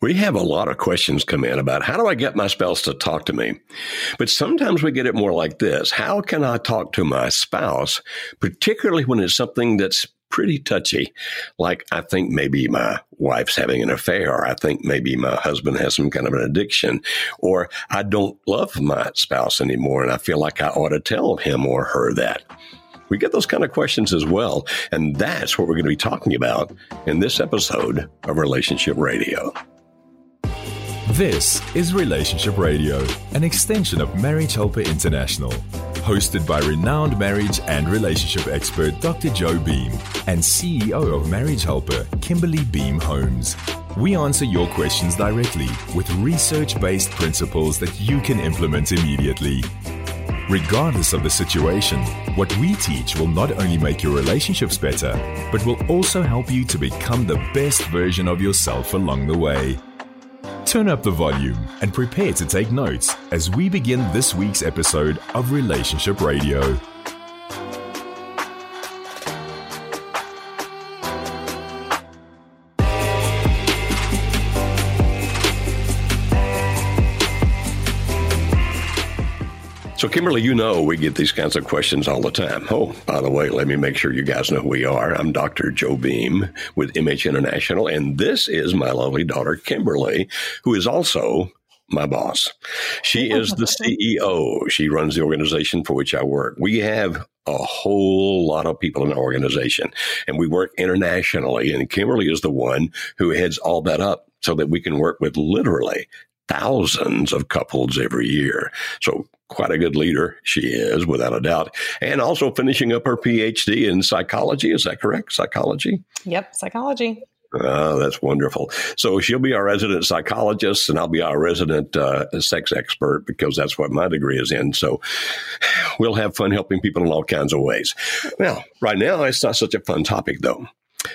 We have a lot of questions come in about how do I get my spouse to talk to me? But sometimes we get it more like this. How can I talk to my spouse, particularly when it's something that's pretty touchy? Like I think maybe my wife's having an affair, or I think maybe my husband has some kind of an addiction, or I don't love my spouse anymore and I feel like I ought to tell him or her that. We get those kind of questions as well. And that's what we're going to be talking about in this episode of Relationship Radio. This is Relationship Radio, an extension of Marriage Helper International. Hosted by renowned marriage and relationship expert Dr. Joe Beam and CEO of Marriage Helper, Kimberly Beam Holmes. We answer your questions directly with research based principles that you can implement immediately. Regardless of the situation, what we teach will not only make your relationships better, but will also help you to become the best version of yourself along the way. Turn up the volume and prepare to take notes as we begin this week's episode of Relationship Radio. So, Kimberly, you know we get these kinds of questions all the time. Oh, by the way, let me make sure you guys know who we are. I'm Dr. Joe Beam with MH International, and this is my lovely daughter, Kimberly, who is also my boss. She oh, is the CEO. She runs the organization for which I work. We have a whole lot of people in our organization and we work internationally. And Kimberly is the one who heads all that up so that we can work with literally thousands of couples every year. So quite a good leader she is without a doubt and also finishing up her phd in psychology is that correct psychology yep psychology Oh, that's wonderful. So she'll be our resident psychologist, and I'll be our resident uh, sex expert because that's what my degree is in. So we'll have fun helping people in all kinds of ways. Now, right now, it's not such a fun topic, though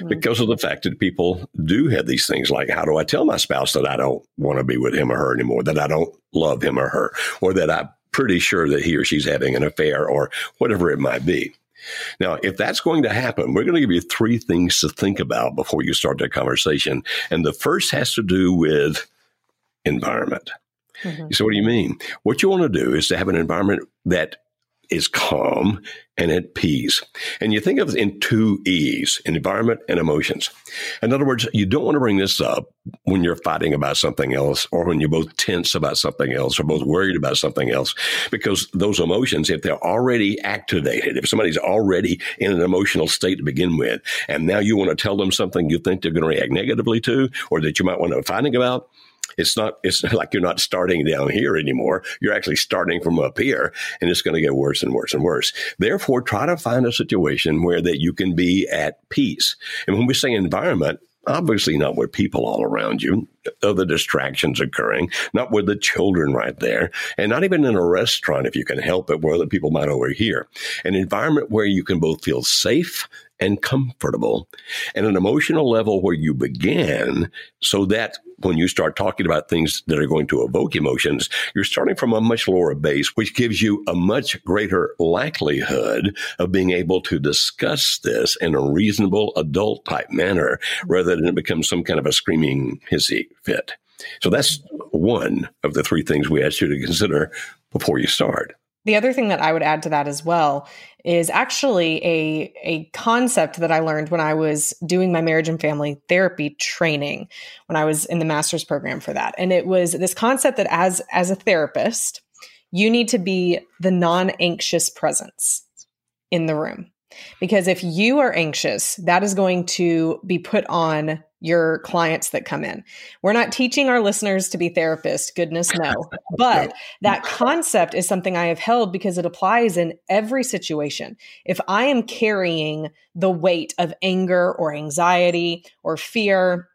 because of the fact that people do have these things like, how do I tell my spouse that I don't want to be with him or her anymore, that I don't love him or her, or that I'm pretty sure that he or she's having an affair or whatever it might be. Now, if that's going to happen, we're going to give you three things to think about before you start that conversation. And the first has to do with environment. Mm-hmm. So, what do you mean? What you want to do is to have an environment that is calm and at peace. And you think of it in two E's environment and emotions. In other words, you don't want to bring this up when you're fighting about something else or when you're both tense about something else or both worried about something else, because those emotions, if they're already activated, if somebody's already in an emotional state to begin with, and now you want to tell them something you think they're going to react negatively to or that you might want to fighting about, it's not it's like you're not starting down here anymore. You're actually starting from up here and it's going to get worse and worse and worse. Therefore try to find a situation where that you can be at peace. And when we say environment obviously not with people all around you, other distractions occurring, not with the children right there, and not even in a restaurant if you can help it where other people might overhear. An environment where you can both feel safe and comfortable and an emotional level where you begin so that when you start talking about things that are going to evoke emotions, you're starting from a much lower base, which gives you a much greater likelihood of being able to discuss this in a reasonable adult type manner rather than it becomes some kind of a screaming hissy fit. So that's one of the three things we ask you to consider before you start. The other thing that I would add to that as well is actually a, a concept that I learned when I was doing my marriage and family therapy training when I was in the master's program for that. And it was this concept that as, as a therapist, you need to be the non anxious presence in the room. Because if you are anxious, that is going to be put on your clients that come in. We're not teaching our listeners to be therapists, goodness no. But that concept is something I have held because it applies in every situation. If I am carrying the weight of anger or anxiety or fear,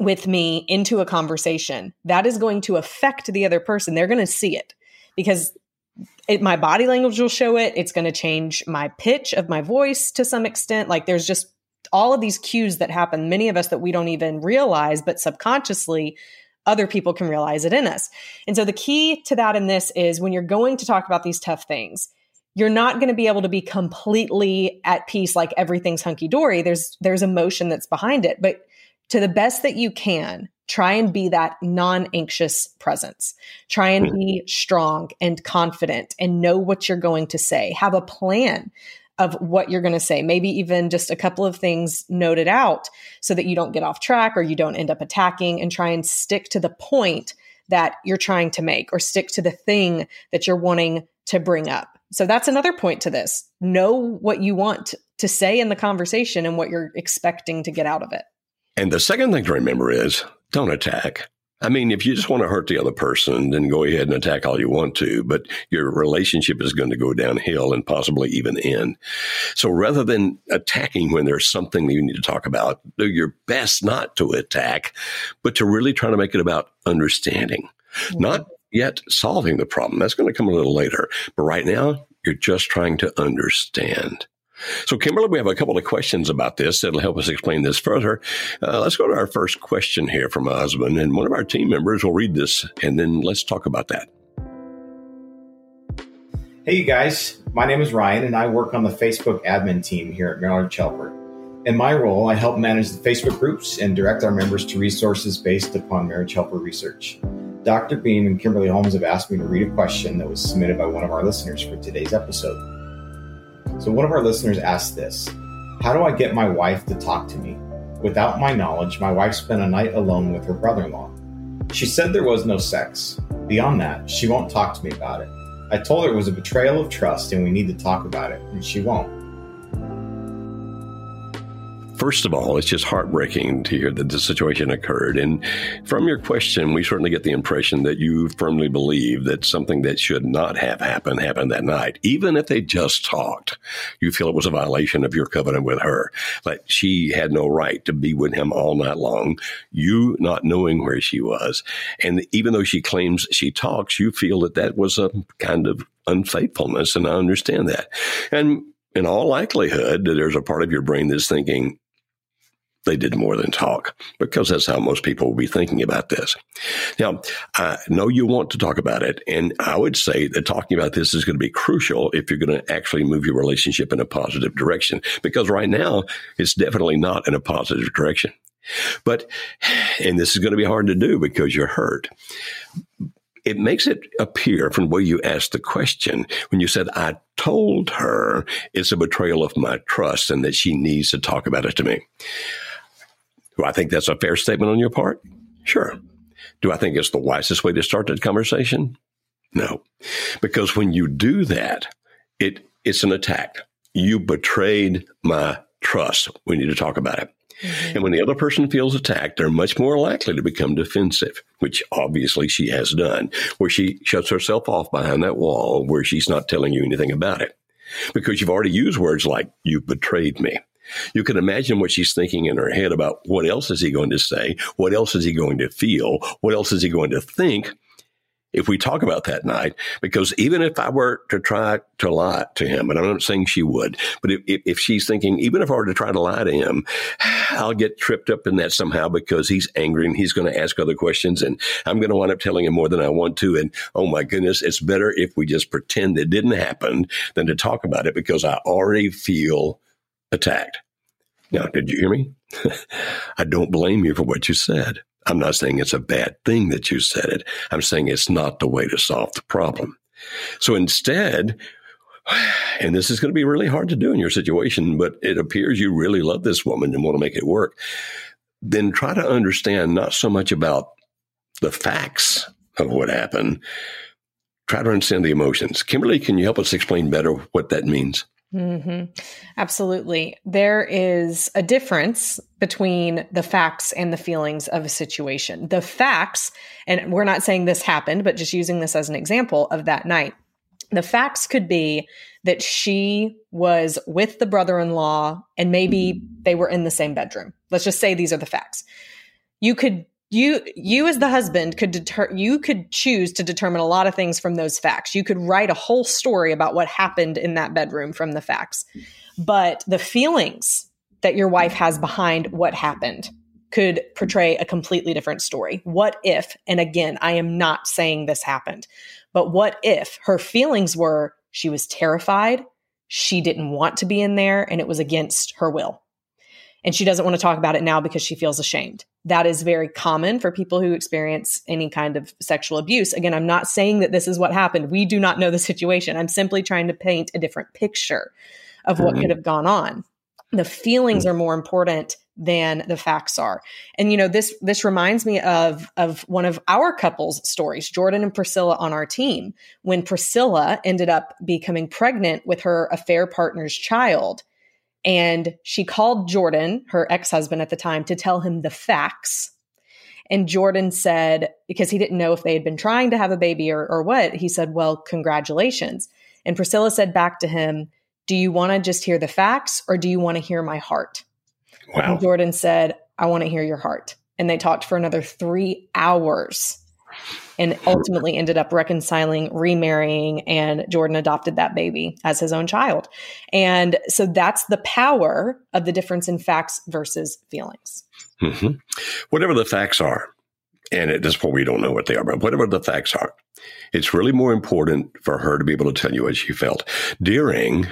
with me into a conversation, that is going to affect the other person. They're going to see it because it, my body language will show it. It's going to change my pitch of my voice to some extent. Like there's just all of these cues that happen, many of us that we don't even realize, but subconsciously, other people can realize it in us. And so the key to that in this is when you're going to talk about these tough things, you're not going to be able to be completely at peace like everything's hunky dory. There's there's emotion that's behind it, but to the best that you can, try and be that non-anxious presence. Try and hmm. be strong and confident and know what you're going to say. Have a plan of what you're going to say. Maybe even just a couple of things noted out so that you don't get off track or you don't end up attacking and try and stick to the point that you're trying to make or stick to the thing that you're wanting to bring up. So that's another point to this. Know what you want to say in the conversation and what you're expecting to get out of it. And the second thing to remember is don't attack. I mean, if you just want to hurt the other person, then go ahead and attack all you want to, but your relationship is going to go downhill and possibly even end. So rather than attacking when there's something that you need to talk about, do your best not to attack, but to really try to make it about understanding, mm-hmm. not yet solving the problem. That's going to come a little later. But right now, you're just trying to understand. So, Kimberly, we have a couple of questions about this that'll help us explain this further. Uh, let's go to our first question here from Osmond, and one of our team members will read this, and then let's talk about that. Hey, you guys. My name is Ryan, and I work on the Facebook admin team here at Marriage Helper. In my role, I help manage the Facebook groups and direct our members to resources based upon Marriage Helper research. Dr. Beam and Kimberly Holmes have asked me to read a question that was submitted by one of our listeners for today's episode. So, one of our listeners asked this How do I get my wife to talk to me? Without my knowledge, my wife spent a night alone with her brother in law. She said there was no sex. Beyond that, she won't talk to me about it. I told her it was a betrayal of trust and we need to talk about it, and she won't. First of all, it's just heartbreaking to hear that the situation occurred. And from your question, we certainly get the impression that you firmly believe that something that should not have happened happened that night. Even if they just talked, you feel it was a violation of your covenant with her. Like she had no right to be with him all night long, you not knowing where she was. And even though she claims she talks, you feel that that was a kind of unfaithfulness. And I understand that. And in all likelihood, there's a part of your brain that's thinking, they did more than talk because that's how most people will be thinking about this. Now, I know you want to talk about it, and I would say that talking about this is going to be crucial if you're going to actually move your relationship in a positive direction because right now it's definitely not in a positive direction. But, and this is going to be hard to do because you're hurt it makes it appear from way you asked the question when you said, I told her it's a betrayal of my trust and that she needs to talk about it to me. Do I think that's a fair statement on your part? Sure. Do I think it's the wisest way to start that conversation? No. Because when you do that, it it's an attack. You betrayed my trust. We need to talk about it. Mm-hmm. And when the other person feels attacked, they're much more likely to become defensive, which obviously she has done, where she shuts herself off behind that wall where she's not telling you anything about it. Because you've already used words like, you betrayed me. You can imagine what she's thinking in her head about what else is he going to say? What else is he going to feel? What else is he going to think? If we talk about that night, because even if I were to try to lie to him, and I'm not saying she would, but if, if she's thinking, even if I were to try to lie to him, I'll get tripped up in that somehow because he's angry and he's going to ask other questions and I'm going to wind up telling him more than I want to. And oh my goodness, it's better if we just pretend it didn't happen than to talk about it because I already feel attacked. Now, did you hear me? I don't blame you for what you said. I'm not saying it's a bad thing that you said it. I'm saying it's not the way to solve the problem. So instead, and this is going to be really hard to do in your situation, but it appears you really love this woman and want to make it work. Then try to understand not so much about the facts of what happened, try to understand the emotions. Kimberly, can you help us explain better what that means? Mm-hmm. Absolutely. There is a difference between the facts and the feelings of a situation. The facts, and we're not saying this happened, but just using this as an example of that night. The facts could be that she was with the brother in law and maybe they were in the same bedroom. Let's just say these are the facts. you could you you as the husband could deter you could choose to determine a lot of things from those facts. You could write a whole story about what happened in that bedroom from the facts. But the feelings that your wife has behind what happened could portray a completely different story. What if and again i am not saying this happened but what if her feelings were she was terrified she didn't want to be in there and it was against her will. And she doesn't want to talk about it now because she feels ashamed. That is very common for people who experience any kind of sexual abuse. Again, I'm not saying that this is what happened. We do not know the situation. I'm simply trying to paint a different picture of what could mm-hmm. have gone on. The feelings mm. are more important than the facts are. And you know, this this reminds me of of one of our couple's stories, Jordan and Priscilla on our team, when Priscilla ended up becoming pregnant with her affair partner's child and she called Jordan, her ex husband at the time, to tell him the facts. And Jordan said, because he didn't know if they had been trying to have a baby or, or what, he said, Well, congratulations. And Priscilla said back to him, Do you want to just hear the facts or do you want to hear my heart? Wow. And Jordan said, I want to hear your heart. And they talked for another three hours and ultimately ended up reconciling, remarrying, and Jordan adopted that baby as his own child. And so that's the power of the difference in facts versus feelings. Mm-hmm. Whatever the facts are, and at this point we don't know what they are, but whatever the facts are, it's really more important for her to be able to tell you what she felt during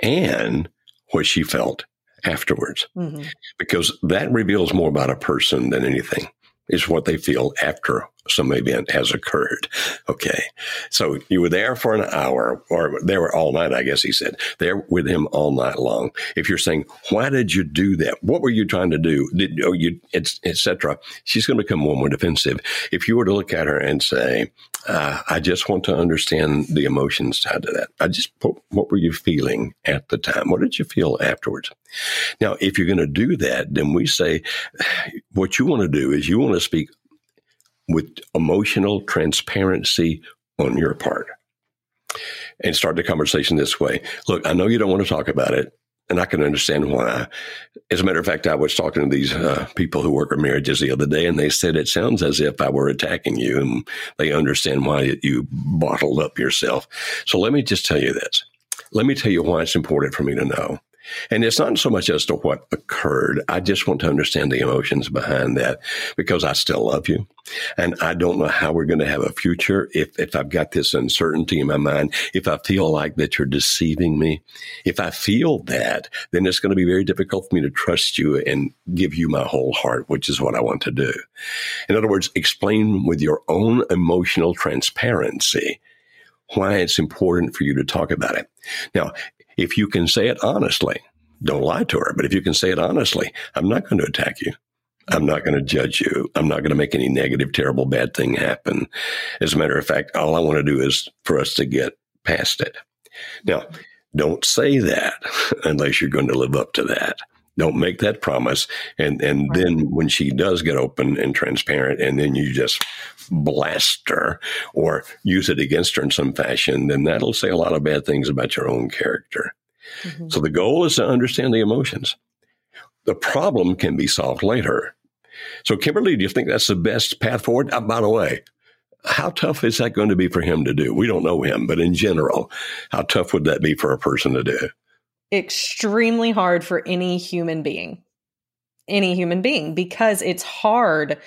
and what she felt afterwards, mm-hmm. because that reveals more about a person than anything is what they feel after some event has occurred. Okay. So you were there for an hour or they were all night, I guess he said. There with him all night long. If you're saying, why did you do that? What were you trying to do? Did oh, you, etc. She's going to become more, and more defensive. If you were to look at her and say, uh, I just want to understand the emotions tied to that. I just, what were you feeling at the time? What did you feel afterwards? Now, if you're going to do that, then we say what you want to do is you want to speak with emotional transparency on your part and start the conversation this way. Look, I know you don't want to talk about it, and I can understand why. As a matter of fact, I was talking to these uh, people who work with marriages the other day, and they said it sounds as if I were attacking you, and they understand why you bottled up yourself. So let me just tell you this. Let me tell you why it's important for me to know. And it's not so much as to what occurred. I just want to understand the emotions behind that because I still love you. And I don't know how we're going to have a future if, if I've got this uncertainty in my mind, if I feel like that you're deceiving me. If I feel that, then it's going to be very difficult for me to trust you and give you my whole heart, which is what I want to do. In other words, explain with your own emotional transparency why it's important for you to talk about it. Now, if you can say it honestly, don't lie to her, but if you can say it honestly, I'm not going to attack you. I'm not going to judge you. I'm not going to make any negative, terrible, bad thing happen. As a matter of fact, all I want to do is for us to get past it. Now, don't say that unless you're going to live up to that. Don't make that promise. And, and then when she does get open and transparent and then you just blast her or use it against her in some fashion, then that'll say a lot of bad things about your own character. Mm-hmm. So the goal is to understand the emotions. The problem can be solved later. So, Kimberly, do you think that's the best path forward? Uh, by the way, how tough is that going to be for him to do? We don't know him, but in general, how tough would that be for a person to do? Extremely hard for any human being, any human being, because it's hard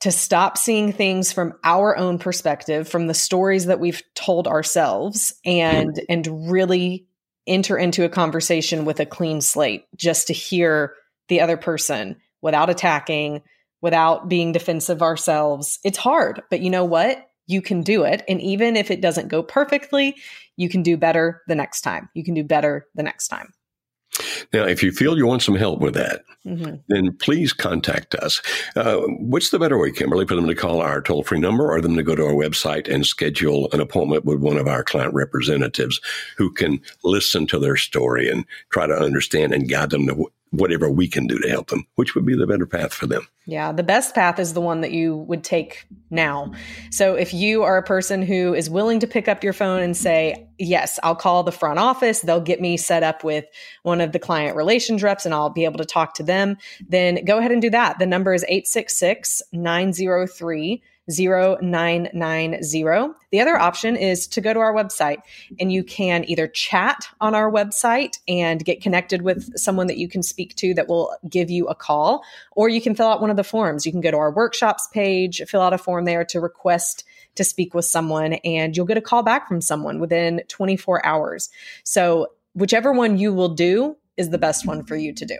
to stop seeing things from our own perspective, from the stories that we've told ourselves, and mm. and really enter into a conversation with a clean slate, just to hear the other person without attacking, without being defensive ourselves. It's hard, but you know what? You can do it. And even if it doesn't go perfectly, you can do better the next time. You can do better the next time. Now, if you feel you want some help with that, mm-hmm. then please contact us. Uh, what's the better way, Kimberly, for them to call our toll free number or them to go to our website and schedule an appointment with one of our client representatives who can listen to their story and try to understand and guide them to whatever we can do to help them, which would be the better path for them. Yeah, the best path is the one that you would take now. So if you are a person who is willing to pick up your phone and say, yes, I'll call the front office. They'll get me set up with one of the client relations reps and I'll be able to talk to them. Then go ahead and do that. The number is 866 903 0990. The other option is to go to our website and you can either chat on our website and get connected with someone that you can speak to that will give you a call, or you can fill out one of the forms. You can go to our workshops page, fill out a form there to request to speak with someone, and you'll get a call back from someone within 24 hours. So, whichever one you will do is the best one for you to do.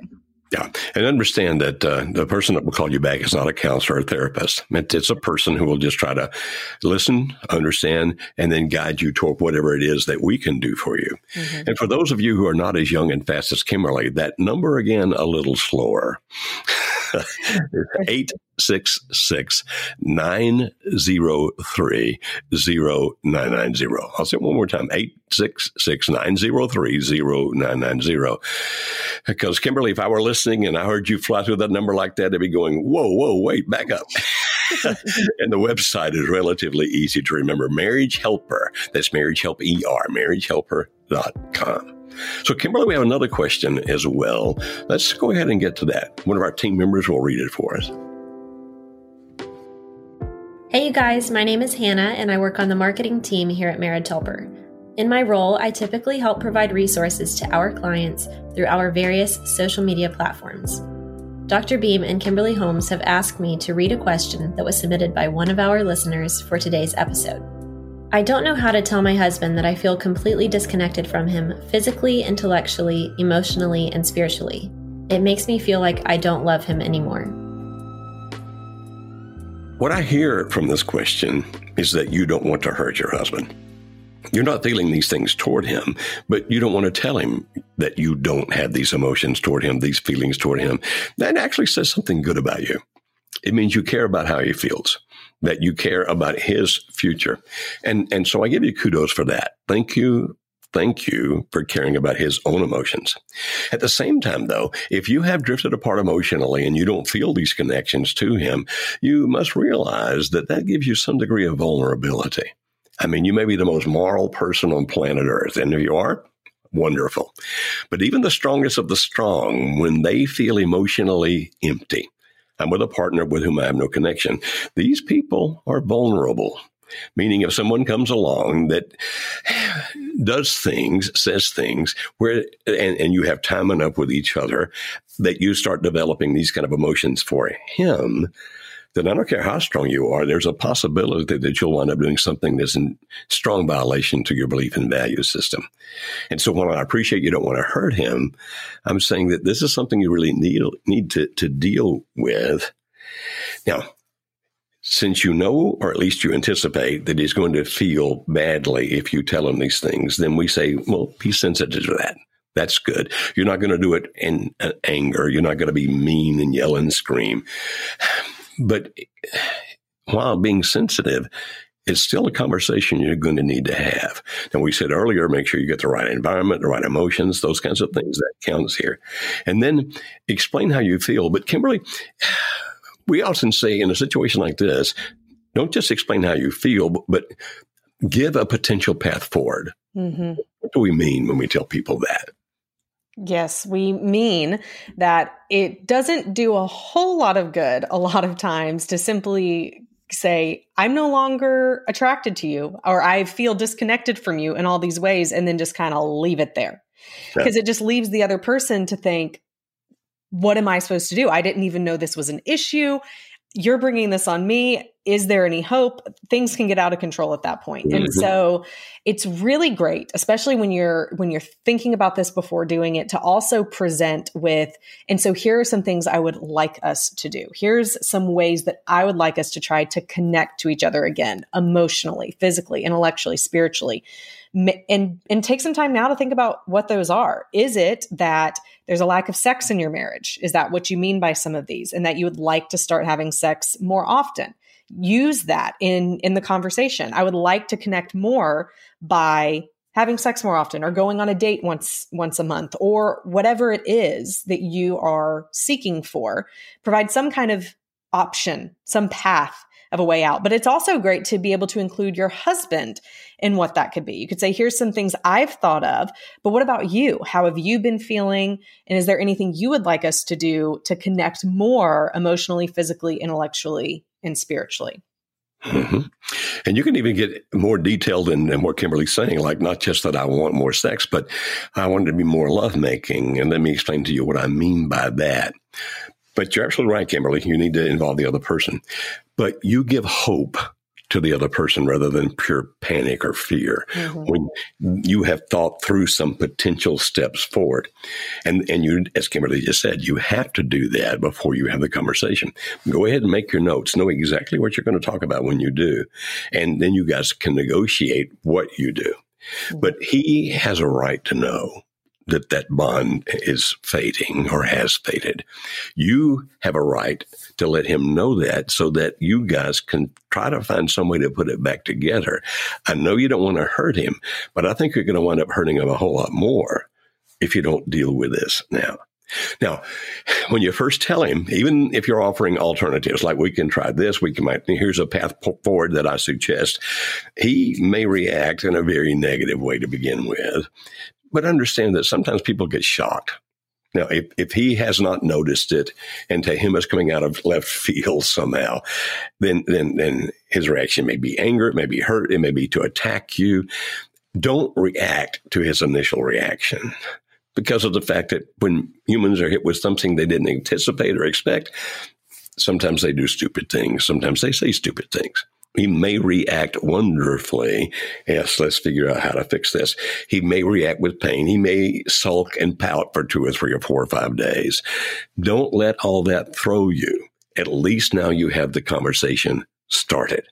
Yeah, and understand that uh, the person that will call you back is not a counselor or therapist. It's a person who will just try to listen, understand, and then guide you toward whatever it is that we can do for you. Mm-hmm. And for those of you who are not as young and fast as Kimberly, that number again a little slower. Eight six six nine zero three zero nine nine zero. I'll say it one more time. Eight six six nine zero three zero nine nine zero. Because Kimberly, if I were listening and I heard you fly through that number like that, I'd be going, whoa, whoa, wait, back up. and the website is relatively easy to remember. Marriage Helper. That's Marriage Help ER, marriagehelper.com. So, Kimberly, we have another question as well. Let's go ahead and get to that. One of our team members will read it for us. Hey, you guys, my name is Hannah, and I work on the marketing team here at Marriage Helper. In my role, I typically help provide resources to our clients through our various social media platforms. Dr. Beam and Kimberly Holmes have asked me to read a question that was submitted by one of our listeners for today's episode. I don't know how to tell my husband that I feel completely disconnected from him physically, intellectually, emotionally, and spiritually. It makes me feel like I don't love him anymore. What I hear from this question is that you don't want to hurt your husband. You're not feeling these things toward him, but you don't want to tell him that you don't have these emotions toward him, these feelings toward him. That actually says something good about you. It means you care about how he feels, that you care about his future. And, and so I give you kudos for that. Thank you thank you for caring about his own emotions. At the same time, though, if you have drifted apart emotionally and you don't feel these connections to him, you must realize that that gives you some degree of vulnerability. I mean, you may be the most moral person on planet Earth, and if you are, wonderful. But even the strongest of the strong, when they feel emotionally empty, I'm with a partner with whom I have no connection. These people are vulnerable Meaning, if someone comes along that does things, says things, where and, and you have time enough with each other that you start developing these kind of emotions for him, then I don't care how strong you are, there's a possibility that you'll wind up doing something that's in strong violation to your belief and value system. And so while I appreciate you don't want to hurt him, I'm saying that this is something you really need, need to, to deal with. Now, since you know, or at least you anticipate, that he's going to feel badly if you tell him these things, then we say, well, be sensitive to that. That's good. You're not going to do it in uh, anger. You're not going to be mean and yell and scream. But while being sensitive, it's still a conversation you're going to need to have. And we said earlier, make sure you get the right environment, the right emotions, those kinds of things that counts here. And then explain how you feel. But Kimberly, we often say in a situation like this, don't just explain how you feel, but give a potential path forward. Mm-hmm. What do we mean when we tell people that? Yes, we mean that it doesn't do a whole lot of good a lot of times to simply say, I'm no longer attracted to you, or I feel disconnected from you in all these ways, and then just kind of leave it there. Because yeah. it just leaves the other person to think, what am I supposed to do? I didn't even know this was an issue. You're bringing this on me. Is there any hope? Things can get out of control at that point. Mm-hmm. And so it's really great, especially when you're when you're thinking about this before doing it to also present with and so here are some things I would like us to do. Here's some ways that I would like us to try to connect to each other again, emotionally, physically, intellectually, spiritually and and take some time now to think about what those are. Is it that there's a lack of sex in your marriage? Is that what you mean by some of these and that you would like to start having sex more often? Use that in in the conversation. I would like to connect more by having sex more often or going on a date once once a month or whatever it is that you are seeking for. Provide some kind of option, some path of a way out. But it's also great to be able to include your husband in what that could be. You could say, here's some things I've thought of, but what about you? How have you been feeling? And is there anything you would like us to do to connect more emotionally, physically, intellectually, and spiritually? Mm-hmm. And you can even get more detailed in, what Kimberly's saying, like not just that I want more sex, but I want to be more lovemaking. And let me explain to you what I mean by that. But you're absolutely right, Kimberly. You need to involve the other person. But you give hope to the other person rather than pure panic or fear mm-hmm. when you have thought through some potential steps forward. And, and you, as Kimberly just said, you have to do that before you have the conversation. Go ahead and make your notes. Know exactly what you're going to talk about when you do. And then you guys can negotiate what you do. Mm-hmm. But he has a right to know that that bond is fading or has faded. You have a right to let him know that so that you guys can try to find some way to put it back together. I know you don't want to hurt him, but I think you're going to wind up hurting him a whole lot more if you don't deal with this now. Now, when you first tell him, even if you're offering alternatives, like we can try this, we can, might, here's a path forward that I suggest, he may react in a very negative way to begin with but understand that sometimes people get shocked. Now, if, if he has not noticed it and to him it's coming out of left field somehow, then, then, then his reaction may be anger, it may be hurt, it may be to attack you. Don't react to his initial reaction because of the fact that when humans are hit with something they didn't anticipate or expect, sometimes they do stupid things. Sometimes they say stupid things. He may react wonderfully. Yes, let's figure out how to fix this. He may react with pain. He may sulk and pout for two or three or four or five days. Don't let all that throw you. At least now you have the conversation started.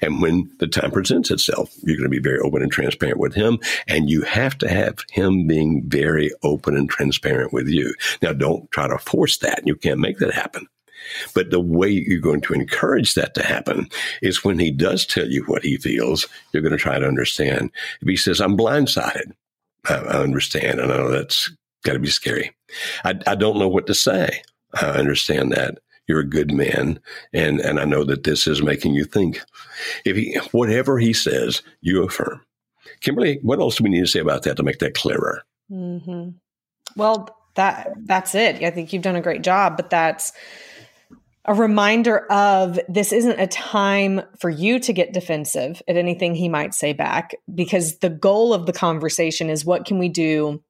And when the time presents itself, you're going to be very open and transparent with him. And you have to have him being very open and transparent with you. Now, don't try to force that. You can't make that happen. But the way you're going to encourage that to happen is when he does tell you what he feels, you're going to try to understand. If he says, I'm blindsided, I, I understand. And I know that's got to be scary. I, I don't know what to say. I understand that you're a good man and and I know that this is making you think. If he whatever he says, you affirm. Kimberly, what else do we need to say about that to make that clearer? Mm-hmm. Well, that that's it. I think you've done a great job, but that's a reminder of this isn't a time for you to get defensive at anything he might say back because the goal of the conversation is what can we do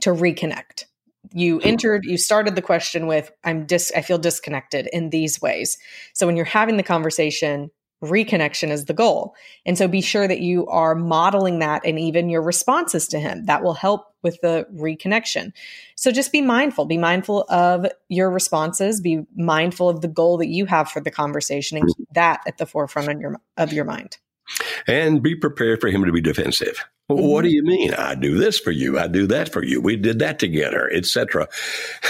to reconnect? You entered you started the question with i'm dis i feel disconnected in these ways. So when you're having the conversation reconnection is the goal. And so be sure that you are modeling that and even your responses to him. That will help with the reconnection. So just be mindful. Be mindful of your responses. Be mindful of the goal that you have for the conversation and keep that at the forefront of your of your mind. And be prepared for him to be defensive. Well, mm-hmm. what do you mean? I do this for you. I do that for you. We did that together, etc.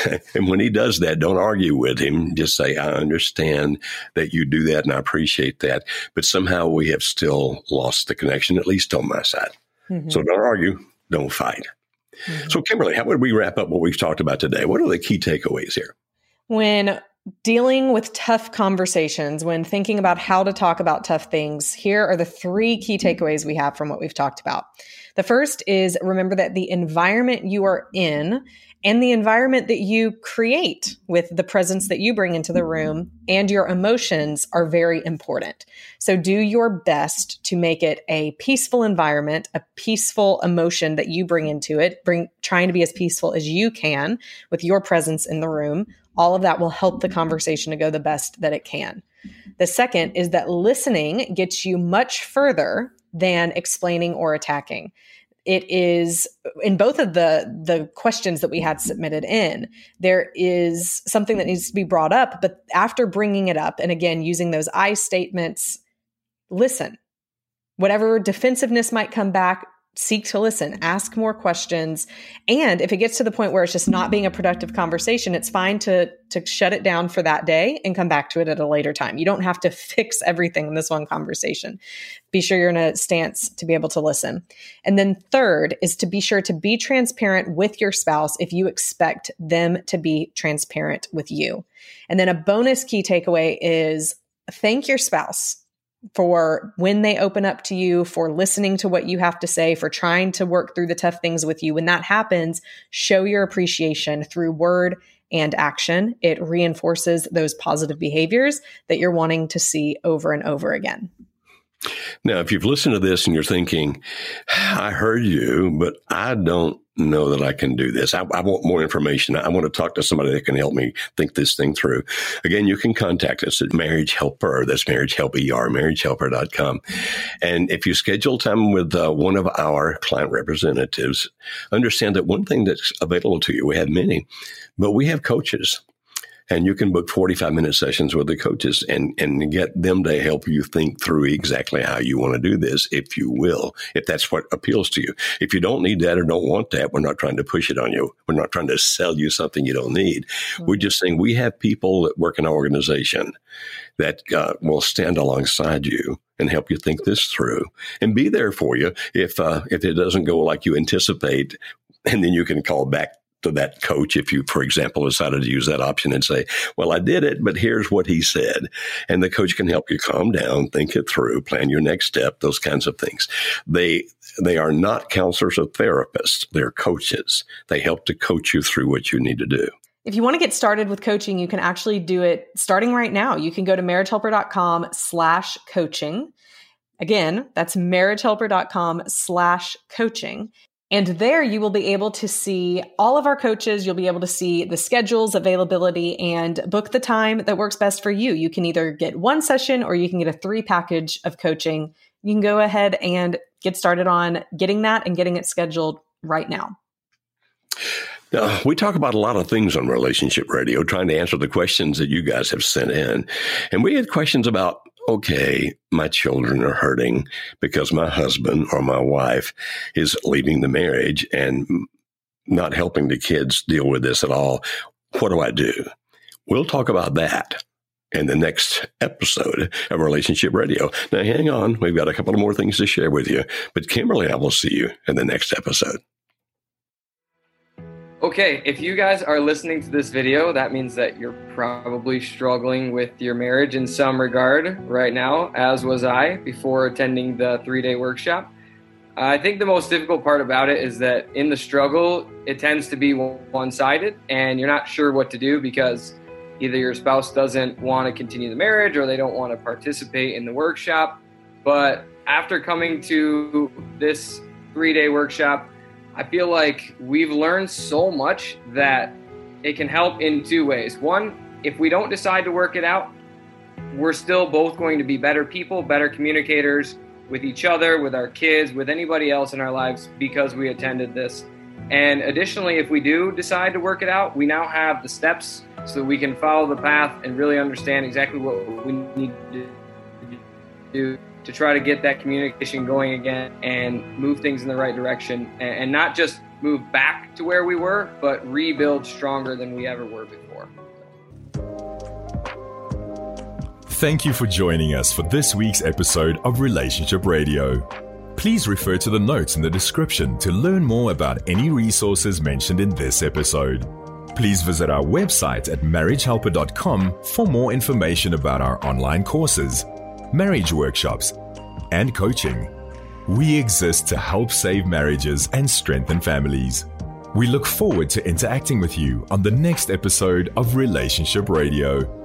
and when he does that, don't argue with him. Just say, I understand that you do that and I appreciate that. But somehow we have still lost the connection, at least on my side. Mm-hmm. So don't argue. Don't fight. Mm-hmm. So, Kimberly, how would we wrap up what we've talked about today? What are the key takeaways here? When dealing with tough conversations, when thinking about how to talk about tough things, here are the three key takeaways we have from what we've talked about. The first is remember that the environment you are in and the environment that you create with the presence that you bring into the room and your emotions are very important. So do your best to make it a peaceful environment, a peaceful emotion that you bring into it, bring trying to be as peaceful as you can with your presence in the room all of that will help the conversation to go the best that it can. The second is that listening gets you much further than explaining or attacking. It is in both of the the questions that we had submitted in. There is something that needs to be brought up, but after bringing it up, and again using those I statements, listen. Whatever defensiveness might come back, seek to listen, ask more questions. And if it gets to the point where it's just not being a productive conversation, it's fine to to shut it down for that day and come back to it at a later time. You don't have to fix everything in this one conversation. Be sure you're in a stance to be able to listen. And then third is to be sure to be transparent with your spouse if you expect them to be transparent with you. And then a bonus key takeaway is thank your spouse for when they open up to you, for listening to what you have to say, for trying to work through the tough things with you. When that happens, show your appreciation through word and action. It reinforces those positive behaviors that you're wanting to see over and over again. Now, if you've listened to this and you're thinking, I heard you, but I don't know that I can do this. I, I, want more information. I want to talk to somebody that can help me think this thing through. Again, you can contact us at Marriage Helper. That's Marriage Help ER, marriagehelper.com. And if you schedule time with uh, one of our client representatives, understand that one thing that's available to you, we have many, but we have coaches and you can book 45 minute sessions with the coaches and, and get them to help you think through exactly how you want to do this, if you will, if that's what appeals to you. If you don't need that or don't want that, we're not trying to push it on you. We're not trying to sell you something you don't need. Mm-hmm. We're just saying we have people that work in our organization that uh, will stand alongside you and help you think this through and be there for you if uh, if it doesn't go like you anticipate and then you can call back that coach if you, for example, decided to use that option and say, well, I did it, but here's what he said. And the coach can help you calm down, think it through, plan your next step, those kinds of things. They, they are not counselors or therapists. They're coaches. They help to coach you through what you need to do. If you want to get started with coaching, you can actually do it starting right now. You can go to marriagehelper.com slash coaching. Again, that's marriagehelper.com slash coaching. And there you will be able to see all of our coaches. You'll be able to see the schedules, availability, and book the time that works best for you. You can either get one session or you can get a three package of coaching. You can go ahead and get started on getting that and getting it scheduled right now. Now, we talk about a lot of things on Relationship Radio, trying to answer the questions that you guys have sent in. And we had questions about okay, my children are hurting because my husband or my wife is leaving the marriage and not helping the kids deal with this at all. What do I do? We'll talk about that in the next episode of Relationship Radio. Now, hang on. We've got a couple of more things to share with you, but Kimberly, I will see you in the next episode. Okay, if you guys are listening to this video, that means that you're probably struggling with your marriage in some regard right now, as was I before attending the three day workshop. I think the most difficult part about it is that in the struggle, it tends to be one sided, and you're not sure what to do because either your spouse doesn't want to continue the marriage or they don't want to participate in the workshop. But after coming to this three day workshop, I feel like we've learned so much that it can help in two ways. One, if we don't decide to work it out, we're still both going to be better people, better communicators with each other, with our kids, with anybody else in our lives because we attended this. And additionally, if we do decide to work it out, we now have the steps so that we can follow the path and really understand exactly what we need to do to try to get that communication going again and move things in the right direction and, not just move back to where we were, but rebuild stronger than we ever were before. Thank you for joining us for this week's episode of Relationship Radio. Please refer to the notes in the description to learn more about any resources mentioned in this episode. Please visit our website at marriagehelper.com for more information about our online courses marriage workshops, and coaching. We exist to help save marriages and strengthen families. We look forward to interacting with you on the next episode of Relationship Radio.